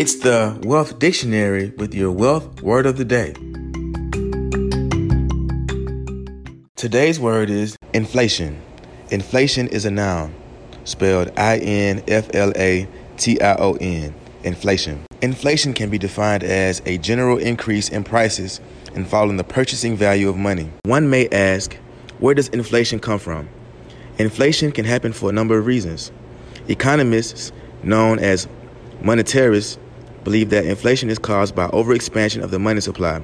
It's the Wealth Dictionary with your wealth word of the day. Today's word is inflation. Inflation is a noun, spelled I N F L A T I O N. Inflation. Inflation can be defined as a general increase in prices and following the purchasing value of money. One may ask, where does inflation come from? Inflation can happen for a number of reasons. Economists, known as monetarists, believe that inflation is caused by overexpansion of the money supply.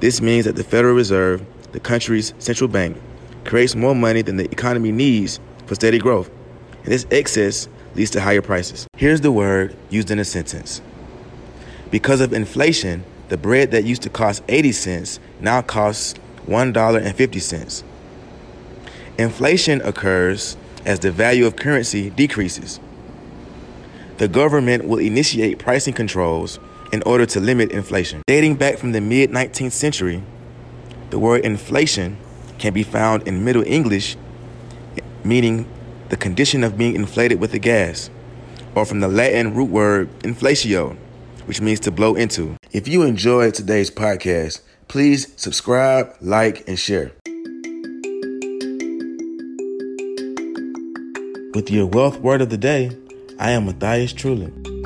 This means that the Federal Reserve, the country's central bank, creates more money than the economy needs for steady growth. And this excess leads to higher prices. Here's the word used in a sentence. Because of inflation, the bread that used to cost 80 cents now costs $1.50. Inflation occurs as the value of currency decreases the government will initiate pricing controls in order to limit inflation. Dating back from the mid 19th century, the word inflation can be found in Middle English, meaning the condition of being inflated with a gas, or from the Latin root word inflatio, which means to blow into. If you enjoyed today's podcast, please subscribe, like, and share. With your wealth word of the day, I am Matthias Trulin.